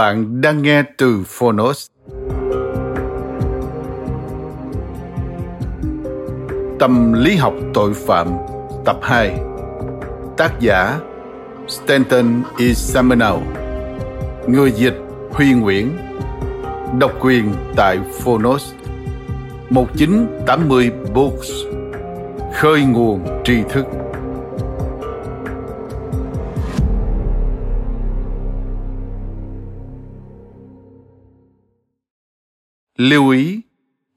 Bạn đang nghe từ Phonos. Tâm lý học tội phạm, tập 2 Tác giả, Stanton e. Isamanau Người dịch, Huy Nguyễn. Độc quyền tại Phonos. 1980 Books. Khơi nguồn tri thức. Lưu ý,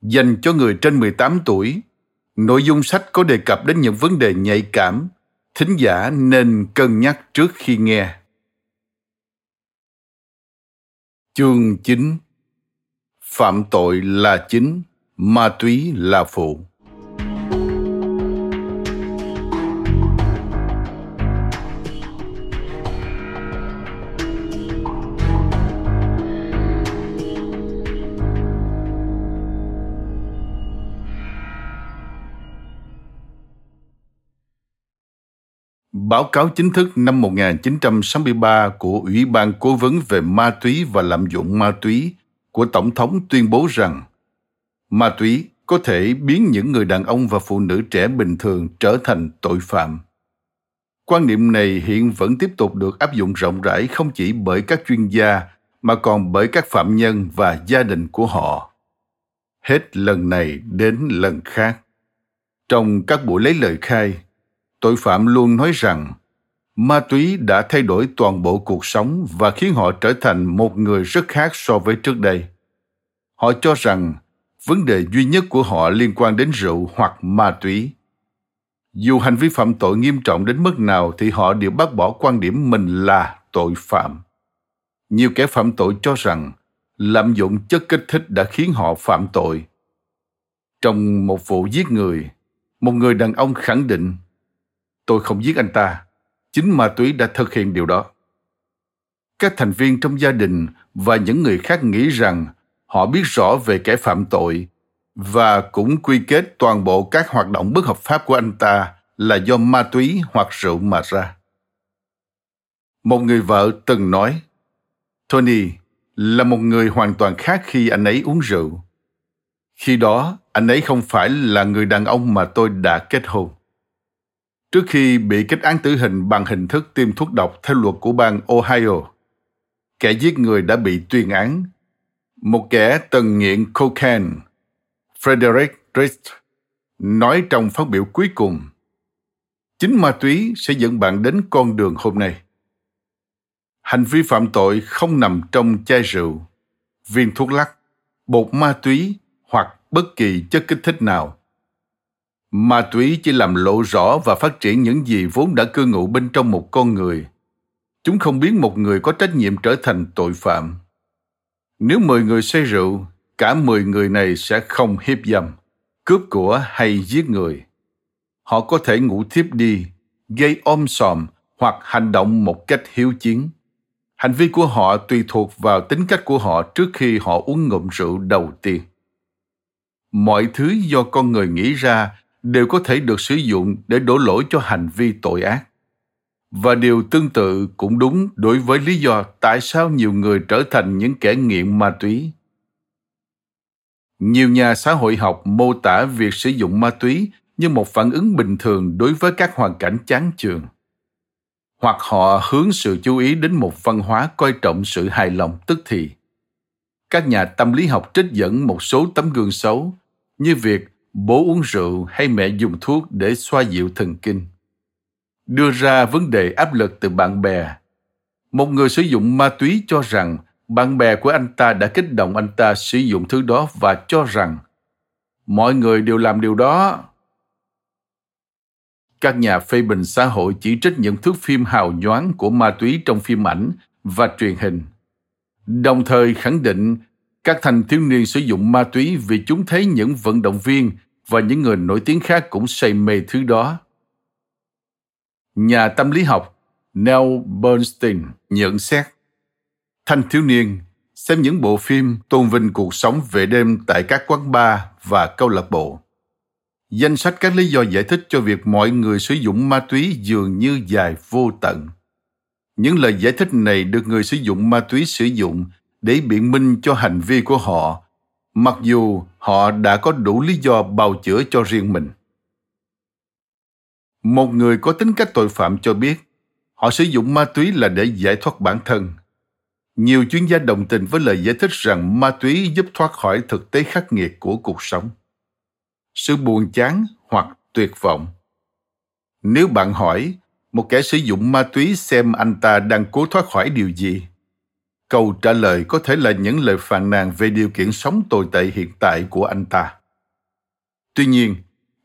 dành cho người trên 18 tuổi, nội dung sách có đề cập đến những vấn đề nhạy cảm, thính giả nên cân nhắc trước khi nghe. Chương 9 Phạm tội là chính, ma túy là phụ. Báo cáo chính thức năm 1963 của Ủy ban Cố vấn về ma túy và lạm dụng ma túy của Tổng thống tuyên bố rằng ma túy có thể biến những người đàn ông và phụ nữ trẻ bình thường trở thành tội phạm. Quan niệm này hiện vẫn tiếp tục được áp dụng rộng rãi không chỉ bởi các chuyên gia mà còn bởi các phạm nhân và gia đình của họ. Hết lần này đến lần khác. Trong các buổi lấy lời khai, tội phạm luôn nói rằng, ma túy đã thay đổi toàn bộ cuộc sống và khiến họ trở thành một người rất khác so với trước đây. Họ cho rằng, vấn đề duy nhất của họ liên quan đến rượu hoặc ma túy. Dù hành vi phạm tội nghiêm trọng đến mức nào thì họ đều bác bỏ quan điểm mình là tội phạm. Nhiều kẻ phạm tội cho rằng, lạm dụng chất kích thích đã khiến họ phạm tội. Trong một vụ giết người, một người đàn ông khẳng định Tôi không giết anh ta. Chính ma túy đã thực hiện điều đó. Các thành viên trong gia đình và những người khác nghĩ rằng họ biết rõ về kẻ phạm tội và cũng quy kết toàn bộ các hoạt động bất hợp pháp của anh ta là do ma túy hoặc rượu mà ra. Một người vợ từng nói, Tony là một người hoàn toàn khác khi anh ấy uống rượu. Khi đó, anh ấy không phải là người đàn ông mà tôi đã kết hôn. Trước khi bị kết án tử hình bằng hình thức tiêm thuốc độc theo luật của bang Ohio, kẻ giết người đã bị tuyên án. Một kẻ từng nghiện cocaine, Frederick Drist, nói trong phát biểu cuối cùng, chính ma túy sẽ dẫn bạn đến con đường hôm nay. Hành vi phạm tội không nằm trong chai rượu, viên thuốc lắc, bột ma túy hoặc bất kỳ chất kích thích nào Ma túy chỉ làm lộ rõ và phát triển những gì vốn đã cư ngụ bên trong một con người. Chúng không biến một người có trách nhiệm trở thành tội phạm. Nếu 10 người say rượu, cả 10 người này sẽ không hiếp dâm, cướp của hay giết người. Họ có thể ngủ thiếp đi, gây ôm sòm hoặc hành động một cách hiếu chiến. Hành vi của họ tùy thuộc vào tính cách của họ trước khi họ uống ngụm rượu đầu tiên. Mọi thứ do con người nghĩ ra đều có thể được sử dụng để đổ lỗi cho hành vi tội ác. Và điều tương tự cũng đúng đối với lý do tại sao nhiều người trở thành những kẻ nghiện ma túy. Nhiều nhà xã hội học mô tả việc sử dụng ma túy như một phản ứng bình thường đối với các hoàn cảnh chán chường. Hoặc họ hướng sự chú ý đến một văn hóa coi trọng sự hài lòng, tức thì. Các nhà tâm lý học trích dẫn một số tấm gương xấu như việc bố uống rượu hay mẹ dùng thuốc để xoa dịu thần kinh. Đưa ra vấn đề áp lực từ bạn bè. Một người sử dụng ma túy cho rằng bạn bè của anh ta đã kích động anh ta sử dụng thứ đó và cho rằng mọi người đều làm điều đó. Các nhà phê bình xã hội chỉ trích những thước phim hào nhoáng của ma túy trong phim ảnh và truyền hình, đồng thời khẳng định các thanh thiếu niên sử dụng ma túy vì chúng thấy những vận động viên và những người nổi tiếng khác cũng say mê thứ đó. Nhà tâm lý học Neil Bernstein nhận xét, thanh thiếu niên xem những bộ phim tôn vinh cuộc sống về đêm tại các quán bar và câu lạc bộ. Danh sách các lý do giải thích cho việc mọi người sử dụng ma túy dường như dài vô tận. Những lời giải thích này được người sử dụng ma túy sử dụng để biện minh cho hành vi của họ, mặc dù họ đã có đủ lý do bào chữa cho riêng mình. Một người có tính cách tội phạm cho biết, họ sử dụng ma túy là để giải thoát bản thân. Nhiều chuyên gia đồng tình với lời giải thích rằng ma túy giúp thoát khỏi thực tế khắc nghiệt của cuộc sống. Sự buồn chán hoặc tuyệt vọng. Nếu bạn hỏi, một kẻ sử dụng ma túy xem anh ta đang cố thoát khỏi điều gì? Câu trả lời có thể là những lời phàn nàn về điều kiện sống tồi tệ hiện tại của anh ta. Tuy nhiên,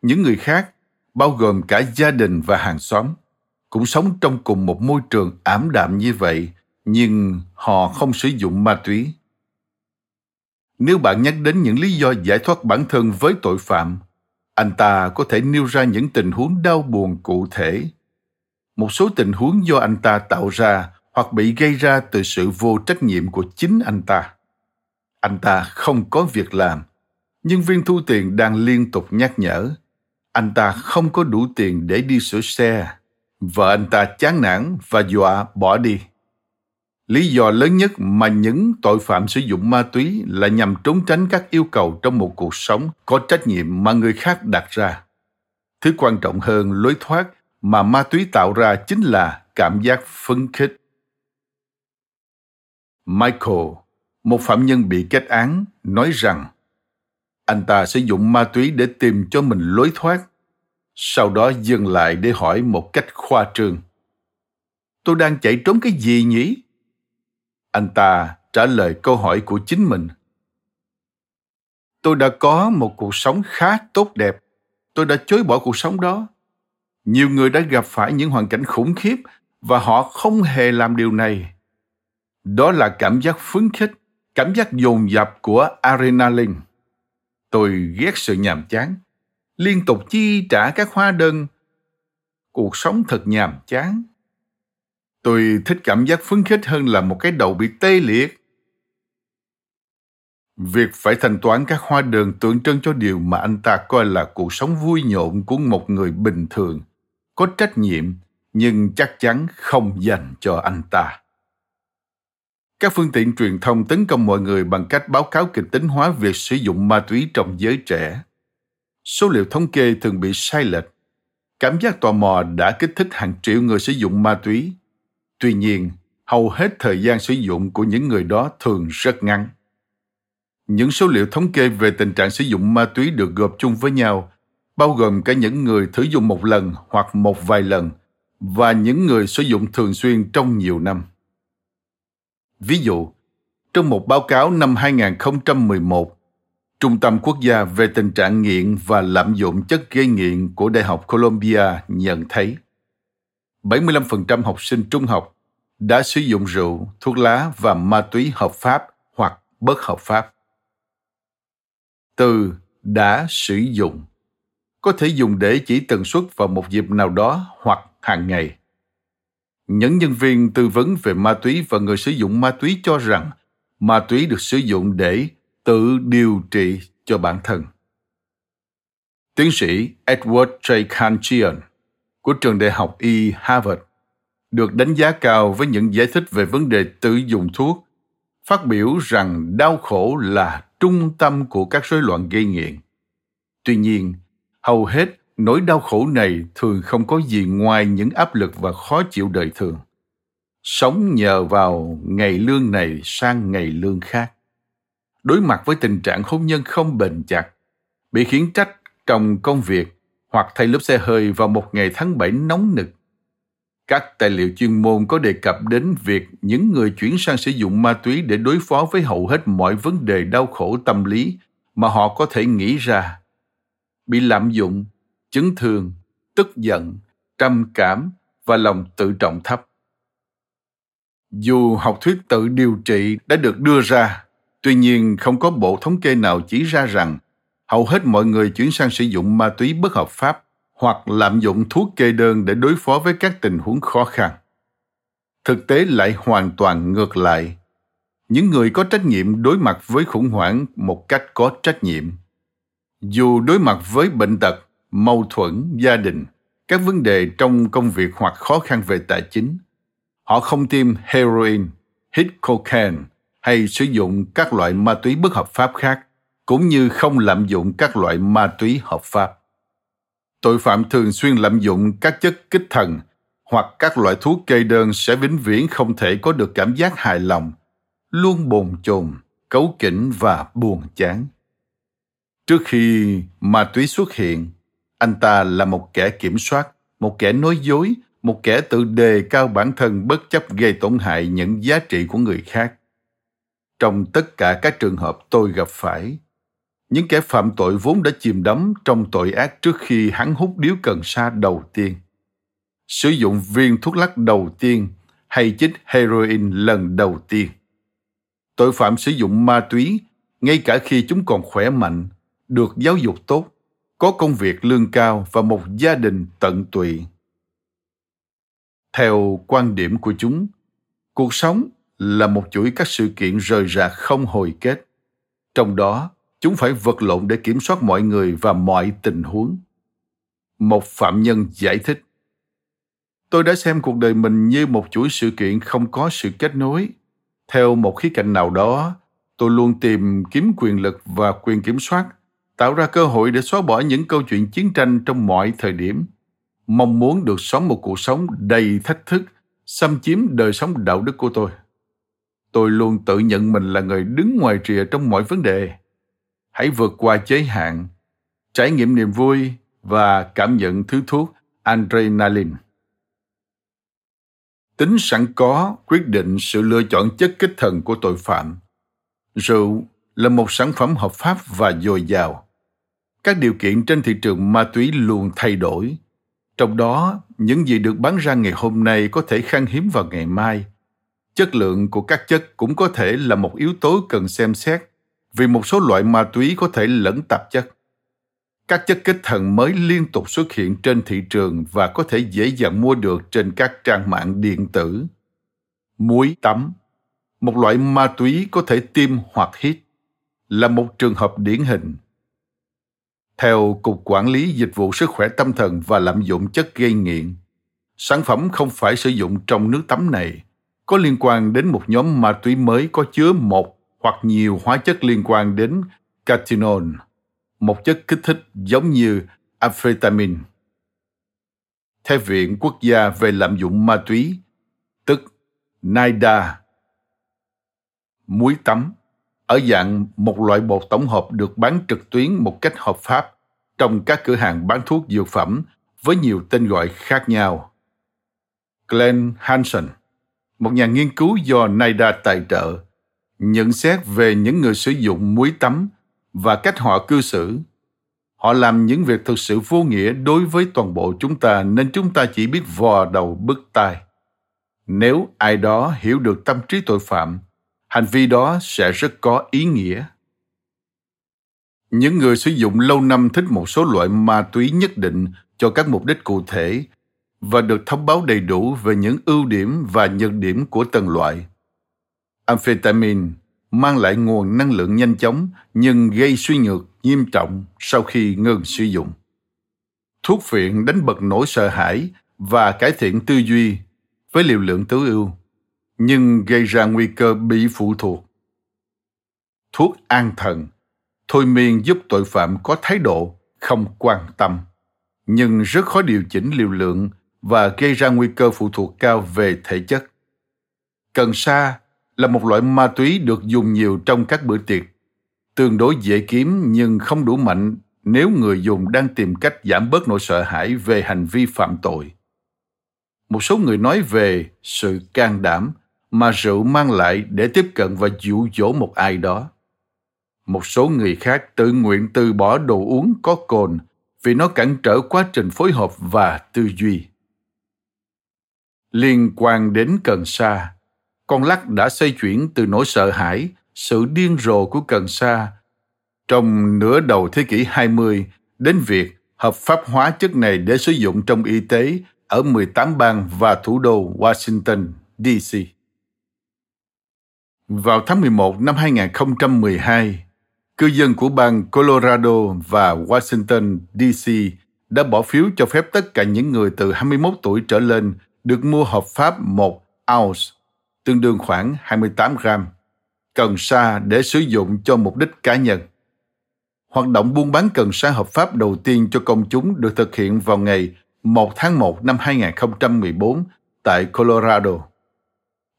những người khác, bao gồm cả gia đình và hàng xóm, cũng sống trong cùng một môi trường ảm đạm như vậy, nhưng họ không sử dụng ma túy. Nếu bạn nhắc đến những lý do giải thoát bản thân với tội phạm, anh ta có thể nêu ra những tình huống đau buồn cụ thể. Một số tình huống do anh ta tạo ra hoặc bị gây ra từ sự vô trách nhiệm của chính anh ta. Anh ta không có việc làm nhân viên thu tiền đang liên tục nhắc nhở. Anh ta không có đủ tiền để đi sửa xe. Vợ anh ta chán nản và dọa bỏ đi. Lý do lớn nhất mà những tội phạm sử dụng ma túy là nhằm trốn tránh các yêu cầu trong một cuộc sống có trách nhiệm mà người khác đặt ra. Thứ quan trọng hơn lối thoát mà ma túy tạo ra chính là cảm giác phấn khích michael, một phạm nhân bị kết án, nói rằng, anh ta sử dụng ma túy để tìm cho mình lối thoát, sau đó dừng lại để hỏi một cách khoa trương. Tôi đang chạy trốn cái gì nhỉ? Anh ta trả lời câu hỏi của chính mình. Tôi đã có một cuộc sống khá tốt đẹp. Tôi đã chối bỏ cuộc sống đó. Nhiều người đã gặp phải những hoàn cảnh khủng khiếp và họ không hề làm điều này đó là cảm giác phấn khích, cảm giác dồn dập của adrenaline. Tôi ghét sự nhàm chán, liên tục chi trả các hóa đơn. Cuộc sống thật nhàm chán. Tôi thích cảm giác phấn khích hơn là một cái đầu bị tê liệt. Việc phải thanh toán các hóa đơn tượng trưng cho điều mà anh ta coi là cuộc sống vui nhộn của một người bình thường, có trách nhiệm nhưng chắc chắn không dành cho anh ta các phương tiện truyền thông tấn công mọi người bằng cách báo cáo kịch tính hóa việc sử dụng ma túy trong giới trẻ. Số liệu thống kê thường bị sai lệch. Cảm giác tò mò đã kích thích hàng triệu người sử dụng ma túy. Tuy nhiên, hầu hết thời gian sử dụng của những người đó thường rất ngắn. Những số liệu thống kê về tình trạng sử dụng ma túy được gộp chung với nhau, bao gồm cả những người thử dùng một lần hoặc một vài lần và những người sử dụng thường xuyên trong nhiều năm. Ví dụ, trong một báo cáo năm 2011, Trung tâm Quốc gia về tình trạng nghiện và lạm dụng chất gây nghiện của Đại học Columbia nhận thấy 75% học sinh trung học đã sử dụng rượu, thuốc lá và ma túy hợp pháp hoặc bất hợp pháp. Từ đã sử dụng có thể dùng để chỉ tần suất vào một dịp nào đó hoặc hàng ngày. Những nhân viên tư vấn về ma túy và người sử dụng ma túy cho rằng ma túy được sử dụng để tự điều trị cho bản thân. Tiến sĩ Edward J. Kanchian của trường đại học Y Harvard được đánh giá cao với những giải thích về vấn đề tự dùng thuốc, phát biểu rằng đau khổ là trung tâm của các rối loạn gây nghiện. Tuy nhiên, hầu hết nỗi đau khổ này thường không có gì ngoài những áp lực và khó chịu đời thường sống nhờ vào ngày lương này sang ngày lương khác đối mặt với tình trạng hôn nhân không bền chặt bị khiến trách trong công việc hoặc thay lớp xe hơi vào một ngày tháng 7 nóng nực. Các tài liệu chuyên môn có đề cập đến việc những người chuyển sang sử dụng ma túy để đối phó với hầu hết mọi vấn đề đau khổ tâm lý mà họ có thể nghĩ ra. Bị lạm dụng, chấn thương, tức giận, trầm cảm và lòng tự trọng thấp. Dù học thuyết tự điều trị đã được đưa ra, tuy nhiên không có bộ thống kê nào chỉ ra rằng hầu hết mọi người chuyển sang sử dụng ma túy bất hợp pháp hoặc lạm dụng thuốc kê đơn để đối phó với các tình huống khó khăn. Thực tế lại hoàn toàn ngược lại. Những người có trách nhiệm đối mặt với khủng hoảng một cách có trách nhiệm. Dù đối mặt với bệnh tật, mâu thuẫn, gia đình, các vấn đề trong công việc hoặc khó khăn về tài chính, họ không tiêm heroin, hit cocaine hay sử dụng các loại ma túy bất hợp pháp khác cũng như không lạm dụng các loại ma túy hợp pháp. Tội phạm thường xuyên lạm dụng các chất kích thần hoặc các loại thuốc kê đơn sẽ vĩnh viễn không thể có được cảm giác hài lòng, luôn bồn chồn, cấu kỉnh và buồn chán. Trước khi ma túy xuất hiện, anh ta là một kẻ kiểm soát, một kẻ nói dối, một kẻ tự đề cao bản thân bất chấp gây tổn hại những giá trị của người khác. Trong tất cả các trường hợp tôi gặp phải, những kẻ phạm tội vốn đã chìm đắm trong tội ác trước khi hắn hút điếu cần sa đầu tiên. Sử dụng viên thuốc lắc đầu tiên hay chích heroin lần đầu tiên. Tội phạm sử dụng ma túy ngay cả khi chúng còn khỏe mạnh, được giáo dục tốt, có công việc lương cao và một gia đình tận tụy. Theo quan điểm của chúng, cuộc sống là một chuỗi các sự kiện rời rạc không hồi kết. Trong đó, chúng phải vật lộn để kiểm soát mọi người và mọi tình huống một phạm nhân giải thích tôi đã xem cuộc đời mình như một chuỗi sự kiện không có sự kết nối theo một khía cạnh nào đó tôi luôn tìm kiếm quyền lực và quyền kiểm soát tạo ra cơ hội để xóa bỏ những câu chuyện chiến tranh trong mọi thời điểm mong muốn được sống một cuộc sống đầy thách thức xâm chiếm đời sống đạo đức của tôi tôi luôn tự nhận mình là người đứng ngoài rìa trong mọi vấn đề hãy vượt qua giới hạn, trải nghiệm niềm vui và cảm nhận thứ thuốc adrenaline. Tính sẵn có quyết định sự lựa chọn chất kích thần của tội phạm. Rượu là một sản phẩm hợp pháp và dồi dào. Các điều kiện trên thị trường ma túy luôn thay đổi. Trong đó, những gì được bán ra ngày hôm nay có thể khan hiếm vào ngày mai. Chất lượng của các chất cũng có thể là một yếu tố cần xem xét vì một số loại ma túy có thể lẫn tạp chất. Các chất kích thần mới liên tục xuất hiện trên thị trường và có thể dễ dàng mua được trên các trang mạng điện tử. Muối tắm, một loại ma túy có thể tiêm hoặc hít, là một trường hợp điển hình. Theo Cục Quản lý Dịch vụ Sức khỏe Tâm thần và lạm dụng chất gây nghiện, sản phẩm không phải sử dụng trong nước tắm này có liên quan đến một nhóm ma túy mới có chứa một hoặc nhiều hóa chất liên quan đến cathinol, một chất kích thích giống như amphetamine. Theo Viện Quốc gia về lạm dụng ma túy, tức NIDA, muối tắm ở dạng một loại bột tổng hợp được bán trực tuyến một cách hợp pháp trong các cửa hàng bán thuốc dược phẩm với nhiều tên gọi khác nhau. Glenn Hansen, một nhà nghiên cứu do NIDA tài trợ, nhận xét về những người sử dụng muối tắm và cách họ cư xử họ làm những việc thực sự vô nghĩa đối với toàn bộ chúng ta nên chúng ta chỉ biết vò đầu bứt tai nếu ai đó hiểu được tâm trí tội phạm hành vi đó sẽ rất có ý nghĩa. Những người sử dụng lâu năm thích một số loại ma túy nhất định cho các mục đích cụ thể và được thông báo đầy đủ về những ưu điểm và nhược điểm của từng loại. Amphetamine mang lại nguồn năng lượng nhanh chóng nhưng gây suy nhược nghiêm trọng sau khi ngừng sử dụng. Thuốc phiện đánh bật nỗi sợ hãi và cải thiện tư duy với liều lượng tối ưu, nhưng gây ra nguy cơ bị phụ thuộc. Thuốc an thần, thôi miên giúp tội phạm có thái độ không quan tâm, nhưng rất khó điều chỉnh liều lượng và gây ra nguy cơ phụ thuộc cao về thể chất. Cần sa là một loại ma túy được dùng nhiều trong các bữa tiệc, tương đối dễ kiếm nhưng không đủ mạnh nếu người dùng đang tìm cách giảm bớt nỗi sợ hãi về hành vi phạm tội. Một số người nói về sự can đảm mà rượu mang lại để tiếp cận và dụ dỗ một ai đó. Một số người khác tự nguyện từ bỏ đồ uống có cồn vì nó cản trở quá trình phối hợp và tư duy. Liên quan đến cần sa, con lắc đã xoay chuyển từ nỗi sợ hãi, sự điên rồ của cần sa trong nửa đầu thế kỷ 20 đến việc hợp pháp hóa chất này để sử dụng trong y tế ở 18 bang và thủ đô Washington, D.C. Vào tháng 11 năm 2012, cư dân của bang Colorado và Washington, D.C. đã bỏ phiếu cho phép tất cả những người từ 21 tuổi trở lên được mua hợp pháp một ounce, tương đương khoảng 28 gram, cần sa để sử dụng cho mục đích cá nhân. Hoạt động buôn bán cần sa hợp pháp đầu tiên cho công chúng được thực hiện vào ngày 1 tháng 1 năm 2014 tại Colorado.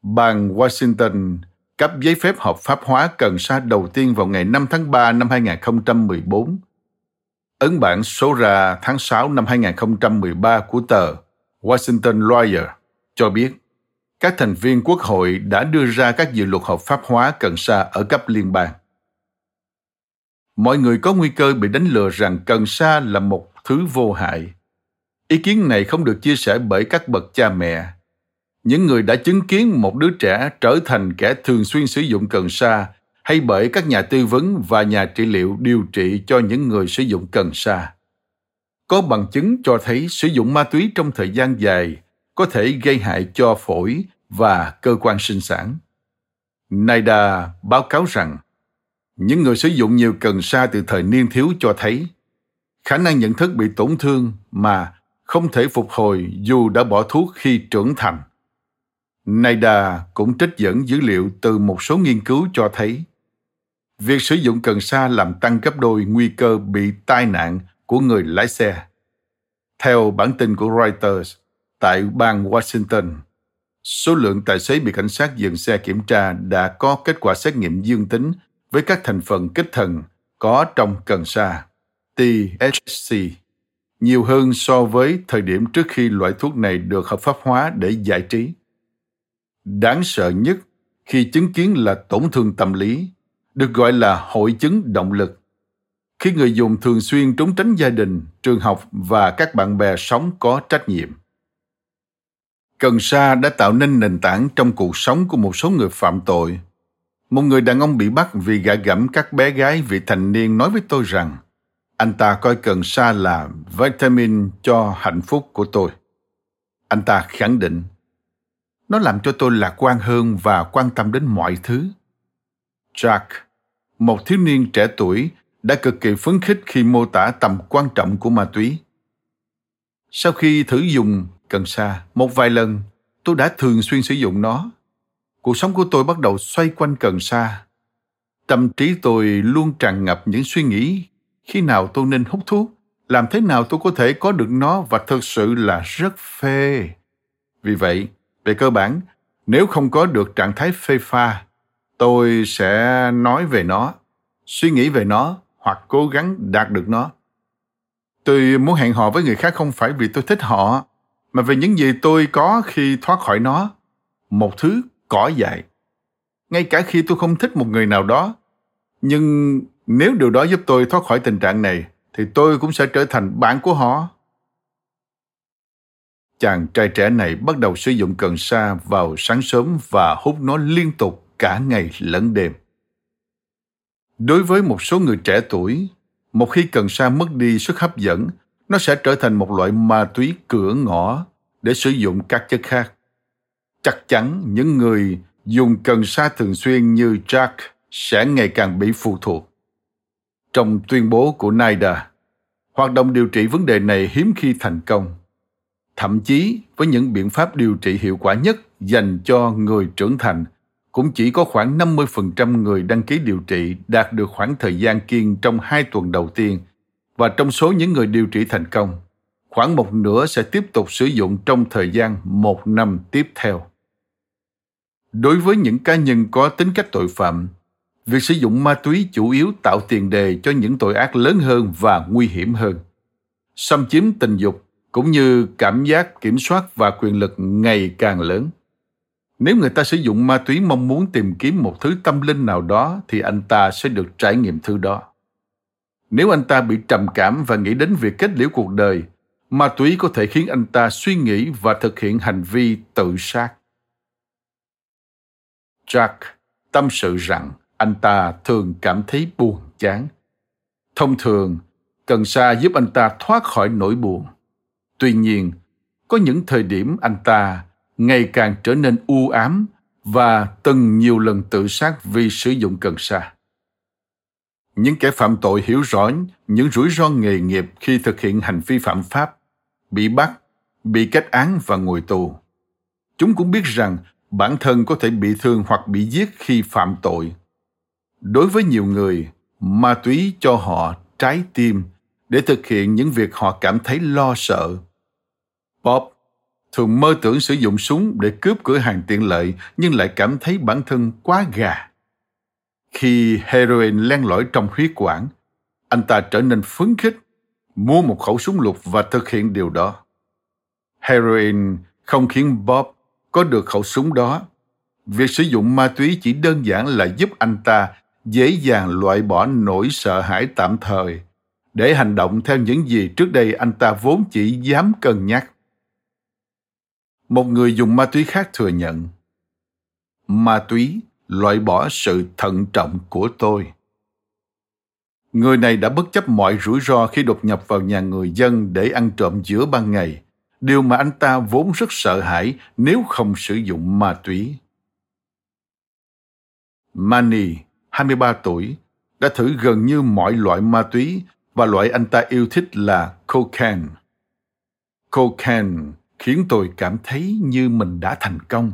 Bang Washington cấp giấy phép hợp pháp hóa cần sa đầu tiên vào ngày 5 tháng 3 năm 2014. Ấn bản số ra tháng 6 năm 2013 của tờ Washington Lawyer cho biết, các thành viên quốc hội đã đưa ra các dự luật hợp pháp hóa cần sa ở cấp liên bang. Mọi người có nguy cơ bị đánh lừa rằng cần sa là một thứ vô hại. Ý kiến này không được chia sẻ bởi các bậc cha mẹ. Những người đã chứng kiến một đứa trẻ trở thành kẻ thường xuyên sử dụng cần sa hay bởi các nhà tư vấn và nhà trị liệu điều trị cho những người sử dụng cần sa. Có bằng chứng cho thấy sử dụng ma túy trong thời gian dài có thể gây hại cho phổi và cơ quan sinh sản. NIDA báo cáo rằng, những người sử dụng nhiều cần sa từ thời niên thiếu cho thấy khả năng nhận thức bị tổn thương mà không thể phục hồi dù đã bỏ thuốc khi trưởng thành. NIDA cũng trích dẫn dữ liệu từ một số nghiên cứu cho thấy việc sử dụng cần sa làm tăng gấp đôi nguy cơ bị tai nạn của người lái xe. Theo bản tin của Reuters, tại bang Washington, số lượng tài xế bị cảnh sát dừng xe kiểm tra đã có kết quả xét nghiệm dương tính với các thành phần kích thần có trong cần sa, THC, nhiều hơn so với thời điểm trước khi loại thuốc này được hợp pháp hóa để giải trí. Đáng sợ nhất khi chứng kiến là tổn thương tâm lý, được gọi là hội chứng động lực. Khi người dùng thường xuyên trốn tránh gia đình, trường học và các bạn bè sống có trách nhiệm. Cần sa đã tạo nên nền tảng trong cuộc sống của một số người phạm tội một người đàn ông bị bắt vì gạ gẫm các bé gái vị thành niên nói với tôi rằng anh ta coi cần sa là vitamin cho hạnh phúc của tôi. Anh ta khẳng định nó làm cho tôi lạc quan hơn và quan tâm đến mọi thứ. Jack, một thiếu niên trẻ tuổi, đã cực kỳ phấn khích khi mô tả tầm quan trọng của ma túy. Sau khi thử dùng cần sa một vài lần, tôi đã thường xuyên sử dụng nó cuộc sống của tôi bắt đầu xoay quanh cần sa. Tâm trí tôi luôn tràn ngập những suy nghĩ khi nào tôi nên hút thuốc, làm thế nào tôi có thể có được nó và thực sự là rất phê. Vì vậy, về cơ bản, nếu không có được trạng thái phê pha, tôi sẽ nói về nó, suy nghĩ về nó hoặc cố gắng đạt được nó. Tôi muốn hẹn hò với người khác không phải vì tôi thích họ, mà vì những gì tôi có khi thoát khỏi nó. Một thứ cỏ dại. Ngay cả khi tôi không thích một người nào đó, nhưng nếu điều đó giúp tôi thoát khỏi tình trạng này, thì tôi cũng sẽ trở thành bạn của họ. Chàng trai trẻ này bắt đầu sử dụng cần sa vào sáng sớm và hút nó liên tục cả ngày lẫn đêm. Đối với một số người trẻ tuổi, một khi cần sa mất đi sức hấp dẫn, nó sẽ trở thành một loại ma túy cửa ngõ để sử dụng các chất khác chắc chắn những người dùng cần sa thường xuyên như Jack sẽ ngày càng bị phụ thuộc. Trong tuyên bố của NIDA, hoạt động điều trị vấn đề này hiếm khi thành công. Thậm chí với những biện pháp điều trị hiệu quả nhất dành cho người trưởng thành, cũng chỉ có khoảng 50% người đăng ký điều trị đạt được khoảng thời gian kiên trong hai tuần đầu tiên và trong số những người điều trị thành công, khoảng một nửa sẽ tiếp tục sử dụng trong thời gian một năm tiếp theo. Đối với những cá nhân có tính cách tội phạm, việc sử dụng ma túy chủ yếu tạo tiền đề cho những tội ác lớn hơn và nguy hiểm hơn. Xâm chiếm tình dục cũng như cảm giác kiểm soát và quyền lực ngày càng lớn. Nếu người ta sử dụng ma túy mong muốn tìm kiếm một thứ tâm linh nào đó thì anh ta sẽ được trải nghiệm thứ đó. Nếu anh ta bị trầm cảm và nghĩ đến việc kết liễu cuộc đời, ma túy có thể khiến anh ta suy nghĩ và thực hiện hành vi tự sát. Jack tâm sự rằng anh ta thường cảm thấy buồn chán. Thông thường, cần sa giúp anh ta thoát khỏi nỗi buồn. Tuy nhiên, có những thời điểm anh ta ngày càng trở nên u ám và từng nhiều lần tự sát vì sử dụng cần sa. Những kẻ phạm tội hiểu rõ những rủi ro nghề nghiệp khi thực hiện hành vi phạm pháp, bị bắt, bị kết án và ngồi tù. Chúng cũng biết rằng bản thân có thể bị thương hoặc bị giết khi phạm tội. Đối với nhiều người, ma túy cho họ trái tim để thực hiện những việc họ cảm thấy lo sợ. Bob thường mơ tưởng sử dụng súng để cướp cửa hàng tiện lợi nhưng lại cảm thấy bản thân quá gà. Khi heroin len lỏi trong huyết quản, anh ta trở nên phấn khích, mua một khẩu súng lục và thực hiện điều đó. Heroin không khiến Bob có được khẩu súng đó. Việc sử dụng ma túy chỉ đơn giản là giúp anh ta dễ dàng loại bỏ nỗi sợ hãi tạm thời để hành động theo những gì trước đây anh ta vốn chỉ dám cân nhắc. Một người dùng ma túy khác thừa nhận ma túy loại bỏ sự thận trọng của tôi. Người này đã bất chấp mọi rủi ro khi đột nhập vào nhà người dân để ăn trộm giữa ban ngày, điều mà anh ta vốn rất sợ hãi nếu không sử dụng ma túy. Manny, 23 tuổi, đã thử gần như mọi loại ma túy và loại anh ta yêu thích là cocaine. Cocaine khiến tôi cảm thấy như mình đã thành công.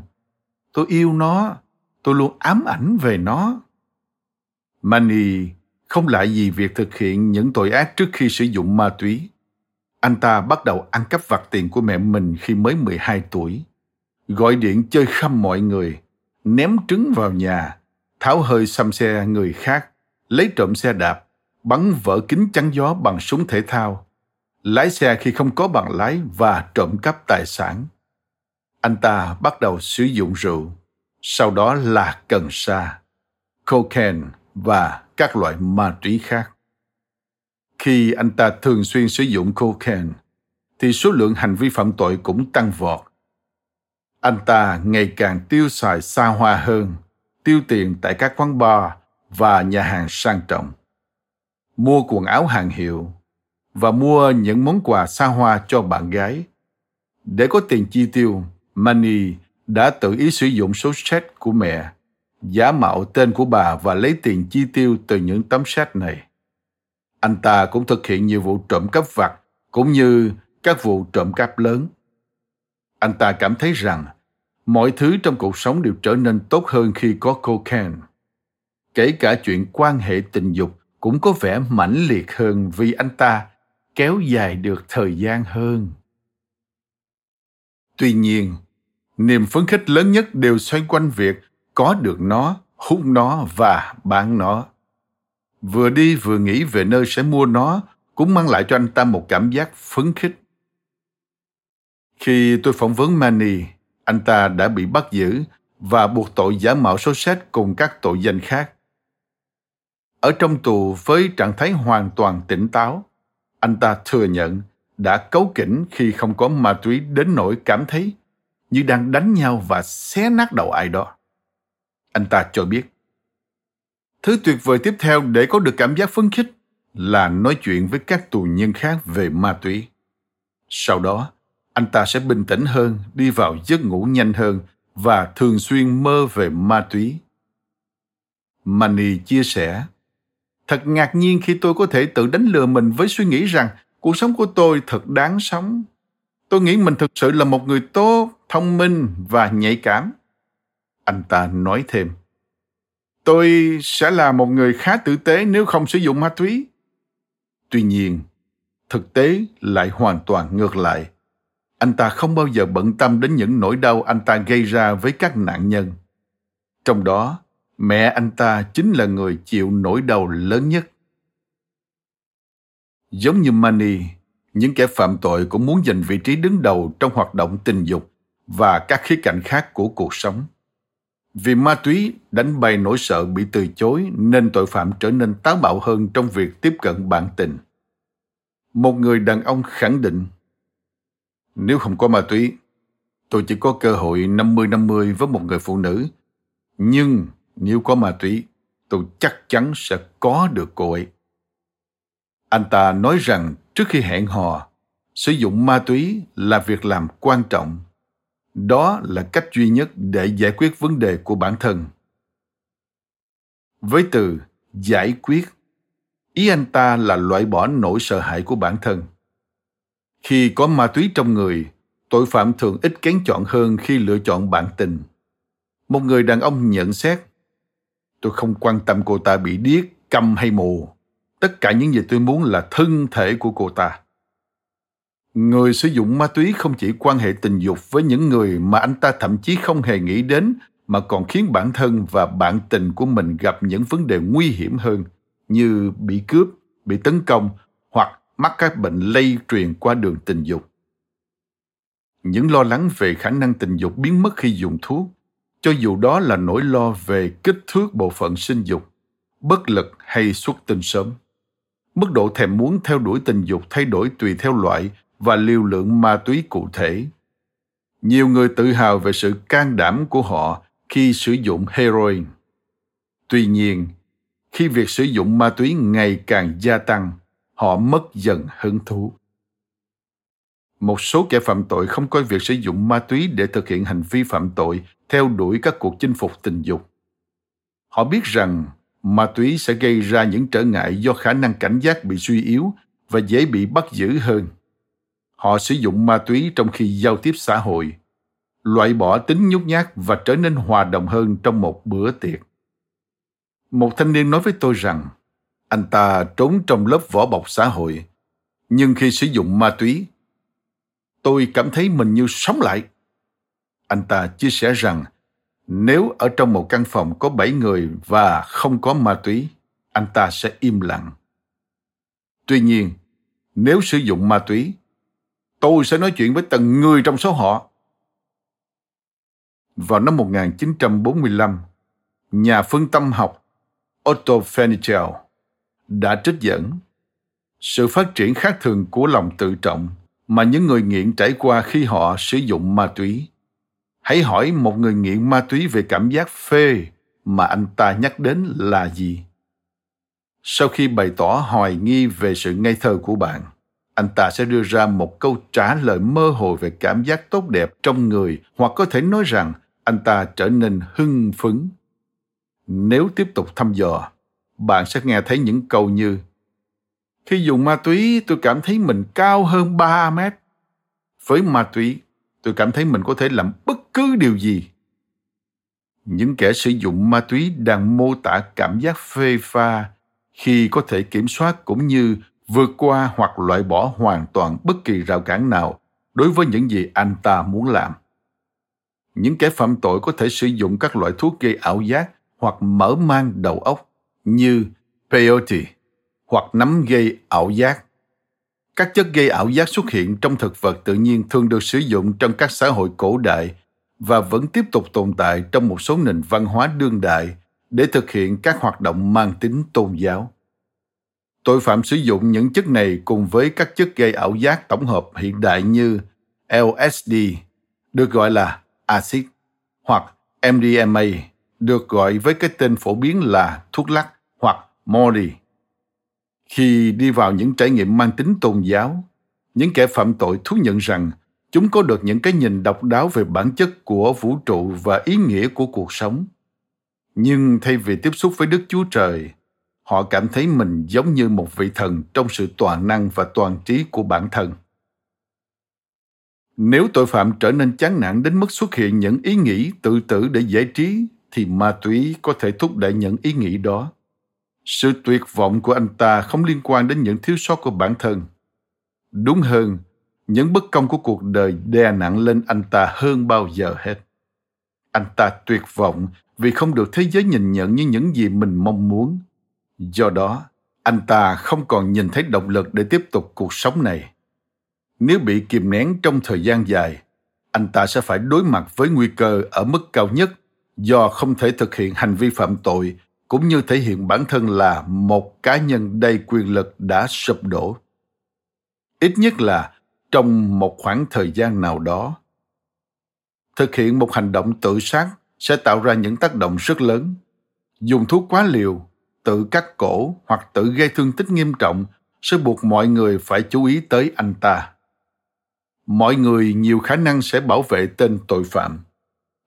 Tôi yêu nó, tôi luôn ám ảnh về nó. Manny không lại gì việc thực hiện những tội ác trước khi sử dụng ma túy. Anh ta bắt đầu ăn cắp vặt tiền của mẹ mình khi mới 12 tuổi. Gọi điện chơi khăm mọi người, ném trứng vào nhà, tháo hơi xăm xe người khác, lấy trộm xe đạp, bắn vỡ kính chắn gió bằng súng thể thao, lái xe khi không có bằng lái và trộm cắp tài sản. Anh ta bắt đầu sử dụng rượu, sau đó là cần sa, cocaine và các loại ma túy khác. Khi anh ta thường xuyên sử dụng cocaine, thì số lượng hành vi phạm tội cũng tăng vọt. Anh ta ngày càng tiêu xài xa hoa hơn, tiêu tiền tại các quán bar và nhà hàng sang trọng. Mua quần áo hàng hiệu và mua những món quà xa hoa cho bạn gái. Để có tiền chi tiêu, Manny đã tự ý sử dụng số séc của mẹ, giả mạo tên của bà và lấy tiền chi tiêu từ những tấm séc này. Anh ta cũng thực hiện nhiều vụ trộm cắp vặt cũng như các vụ trộm cắp lớn. Anh ta cảm thấy rằng mọi thứ trong cuộc sống đều trở nên tốt hơn khi có cocaine. Kể cả chuyện quan hệ tình dục cũng có vẻ mãnh liệt hơn vì anh ta kéo dài được thời gian hơn. Tuy nhiên, niềm phấn khích lớn nhất đều xoay quanh việc có được nó, hút nó và bán nó. Vừa đi vừa nghĩ về nơi sẽ mua nó cũng mang lại cho anh ta một cảm giác phấn khích. Khi tôi phỏng vấn Manny, anh ta đã bị bắt giữ và buộc tội giả mạo số xét cùng các tội danh khác. Ở trong tù với trạng thái hoàn toàn tỉnh táo, anh ta thừa nhận đã cấu kỉnh khi không có ma túy đến nỗi cảm thấy như đang đánh nhau và xé nát đầu ai đó. Anh ta cho biết, thứ tuyệt vời tiếp theo để có được cảm giác phấn khích là nói chuyện với các tù nhân khác về ma túy. Sau đó, anh ta sẽ bình tĩnh hơn, đi vào giấc ngủ nhanh hơn và thường xuyên mơ về ma túy. Manny chia sẻ, Thật ngạc nhiên khi tôi có thể tự đánh lừa mình với suy nghĩ rằng cuộc sống của tôi thật đáng sống. Tôi nghĩ mình thực sự là một người tốt, thông minh và nhạy cảm. Anh ta nói thêm. Tôi sẽ là một người khá tử tế nếu không sử dụng ma túy. Tuy nhiên, thực tế lại hoàn toàn ngược lại anh ta không bao giờ bận tâm đến những nỗi đau anh ta gây ra với các nạn nhân trong đó mẹ anh ta chính là người chịu nỗi đau lớn nhất. Giống như mani những kẻ phạm tội cũng muốn giành vị trí đứng đầu trong hoạt động tình dục và các khía cạnh khác của cuộc sống. Vì ma túy đánh bay nỗi sợ bị từ chối nên tội phạm trở nên táo bạo hơn trong việc tiếp cận bạn tình. Một người đàn ông khẳng định, nếu không có ma túy, tôi chỉ có cơ hội 50-50 với một người phụ nữ. Nhưng nếu có ma túy, tôi chắc chắn sẽ có được cô ấy. Anh ta nói rằng trước khi hẹn hò, sử dụng ma túy là việc làm quan trọng. Đó là cách duy nhất để giải quyết vấn đề của bản thân. Với từ giải quyết, ý anh ta là loại bỏ nỗi sợ hãi của bản thân. Khi có ma túy trong người, tội phạm thường ít kén chọn hơn khi lựa chọn bạn tình. Một người đàn ông nhận xét tôi không quan tâm cô ta bị điếc, câm hay mù. Tất cả những gì tôi muốn là thân thể của cô ta. Người sử dụng ma túy không chỉ quan hệ tình dục với những người mà anh ta thậm chí không hề nghĩ đến, mà còn khiến bản thân và bạn tình của mình gặp những vấn đề nguy hiểm hơn, như bị cướp, bị tấn công hoặc mắc các bệnh lây truyền qua đường tình dục. Những lo lắng về khả năng tình dục biến mất khi dùng thuốc cho dù đó là nỗi lo về kích thước bộ phận sinh dục, bất lực hay xuất tinh sớm, mức độ thèm muốn theo đuổi tình dục thay đổi tùy theo loại và liều lượng ma túy cụ thể. Nhiều người tự hào về sự can đảm của họ khi sử dụng heroin. Tuy nhiên, khi việc sử dụng ma túy ngày càng gia tăng, họ mất dần hứng thú. Một số kẻ phạm tội không coi việc sử dụng ma túy để thực hiện hành vi phạm tội theo đuổi các cuộc chinh phục tình dục. Họ biết rằng ma túy sẽ gây ra những trở ngại do khả năng cảnh giác bị suy yếu và dễ bị bắt giữ hơn. Họ sử dụng ma túy trong khi giao tiếp xã hội, loại bỏ tính nhút nhát và trở nên hòa đồng hơn trong một bữa tiệc. Một thanh niên nói với tôi rằng, anh ta trốn trong lớp vỏ bọc xã hội, nhưng khi sử dụng ma túy, tôi cảm thấy mình như sống lại anh ta chia sẻ rằng nếu ở trong một căn phòng có bảy người và không có ma túy anh ta sẽ im lặng tuy nhiên nếu sử dụng ma túy tôi sẽ nói chuyện với từng người trong số họ. Vào năm 1945, nhà phân tâm học Otto Fenichel đã trích dẫn sự phát triển khác thường của lòng tự trọng mà những người nghiện trải qua khi họ sử dụng ma túy. Hãy hỏi một người nghiện ma túy về cảm giác phê mà anh ta nhắc đến là gì. Sau khi bày tỏ hoài nghi về sự ngây thơ của bạn, anh ta sẽ đưa ra một câu trả lời mơ hồ về cảm giác tốt đẹp trong người hoặc có thể nói rằng anh ta trở nên hưng phấn. Nếu tiếp tục thăm dò, bạn sẽ nghe thấy những câu như Khi dùng ma túy, tôi cảm thấy mình cao hơn 3 mét. Với ma túy, tôi cảm thấy mình có thể làm bất cứ điều gì. Những kẻ sử dụng ma túy đang mô tả cảm giác phê pha khi có thể kiểm soát cũng như vượt qua hoặc loại bỏ hoàn toàn bất kỳ rào cản nào đối với những gì anh ta muốn làm. Những kẻ phạm tội có thể sử dụng các loại thuốc gây ảo giác hoặc mở mang đầu óc như peyote hoặc nấm gây ảo giác. Các chất gây ảo giác xuất hiện trong thực vật tự nhiên thường được sử dụng trong các xã hội cổ đại và vẫn tiếp tục tồn tại trong một số nền văn hóa đương đại để thực hiện các hoạt động mang tính tôn giáo. Tội phạm sử dụng những chất này cùng với các chất gây ảo giác tổng hợp hiện đại như LSD, được gọi là acid, hoặc MDMA, được gọi với cái tên phổ biến là thuốc lắc hoặc Molly. Khi đi vào những trải nghiệm mang tính tôn giáo, những kẻ phạm tội thú nhận rằng chúng có được những cái nhìn độc đáo về bản chất của vũ trụ và ý nghĩa của cuộc sống. Nhưng thay vì tiếp xúc với Đức Chúa Trời, họ cảm thấy mình giống như một vị thần trong sự toàn năng và toàn trí của bản thân nếu tội phạm trở nên chán nản đến mức xuất hiện những ý nghĩ tự tử để giải trí thì ma túy có thể thúc đẩy những ý nghĩ đó sự tuyệt vọng của anh ta không liên quan đến những thiếu sót của bản thân đúng hơn, những bất công của cuộc đời đè nặng lên anh ta hơn bao giờ hết. Anh ta tuyệt vọng vì không được thế giới nhìn nhận như những gì mình mong muốn. Do đó, anh ta không còn nhìn thấy động lực để tiếp tục cuộc sống này. Nếu bị kìm nén trong thời gian dài, anh ta sẽ phải đối mặt với nguy cơ ở mức cao nhất do không thể thực hiện hành vi phạm tội cũng như thể hiện bản thân là một cá nhân đầy quyền lực đã sụp đổ. Ít nhất là trong một khoảng thời gian nào đó. Thực hiện một hành động tự sát sẽ tạo ra những tác động rất lớn. Dùng thuốc quá liều, tự cắt cổ hoặc tự gây thương tích nghiêm trọng sẽ buộc mọi người phải chú ý tới anh ta. Mọi người nhiều khả năng sẽ bảo vệ tên tội phạm,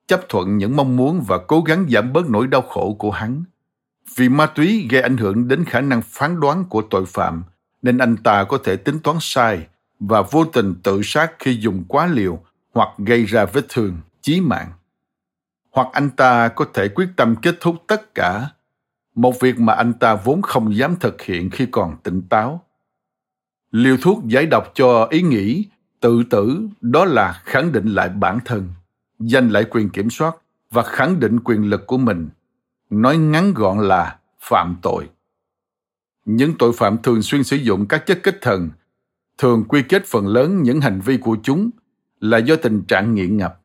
chấp thuận những mong muốn và cố gắng giảm bớt nỗi đau khổ của hắn. Vì ma túy gây ảnh hưởng đến khả năng phán đoán của tội phạm, nên anh ta có thể tính toán sai và vô tình tự sát khi dùng quá liều hoặc gây ra vết thương chí mạng. Hoặc anh ta có thể quyết tâm kết thúc tất cả. Một việc mà anh ta vốn không dám thực hiện khi còn tỉnh táo. Liều thuốc giải độc cho ý nghĩ tự tử đó là khẳng định lại bản thân giành lại quyền kiểm soát và khẳng định quyền lực của mình nói ngắn gọn là phạm tội. Những tội phạm thường xuyên sử dụng các chất kích thần, thường quy kết phần lớn những hành vi của chúng là do tình trạng nghiện ngập.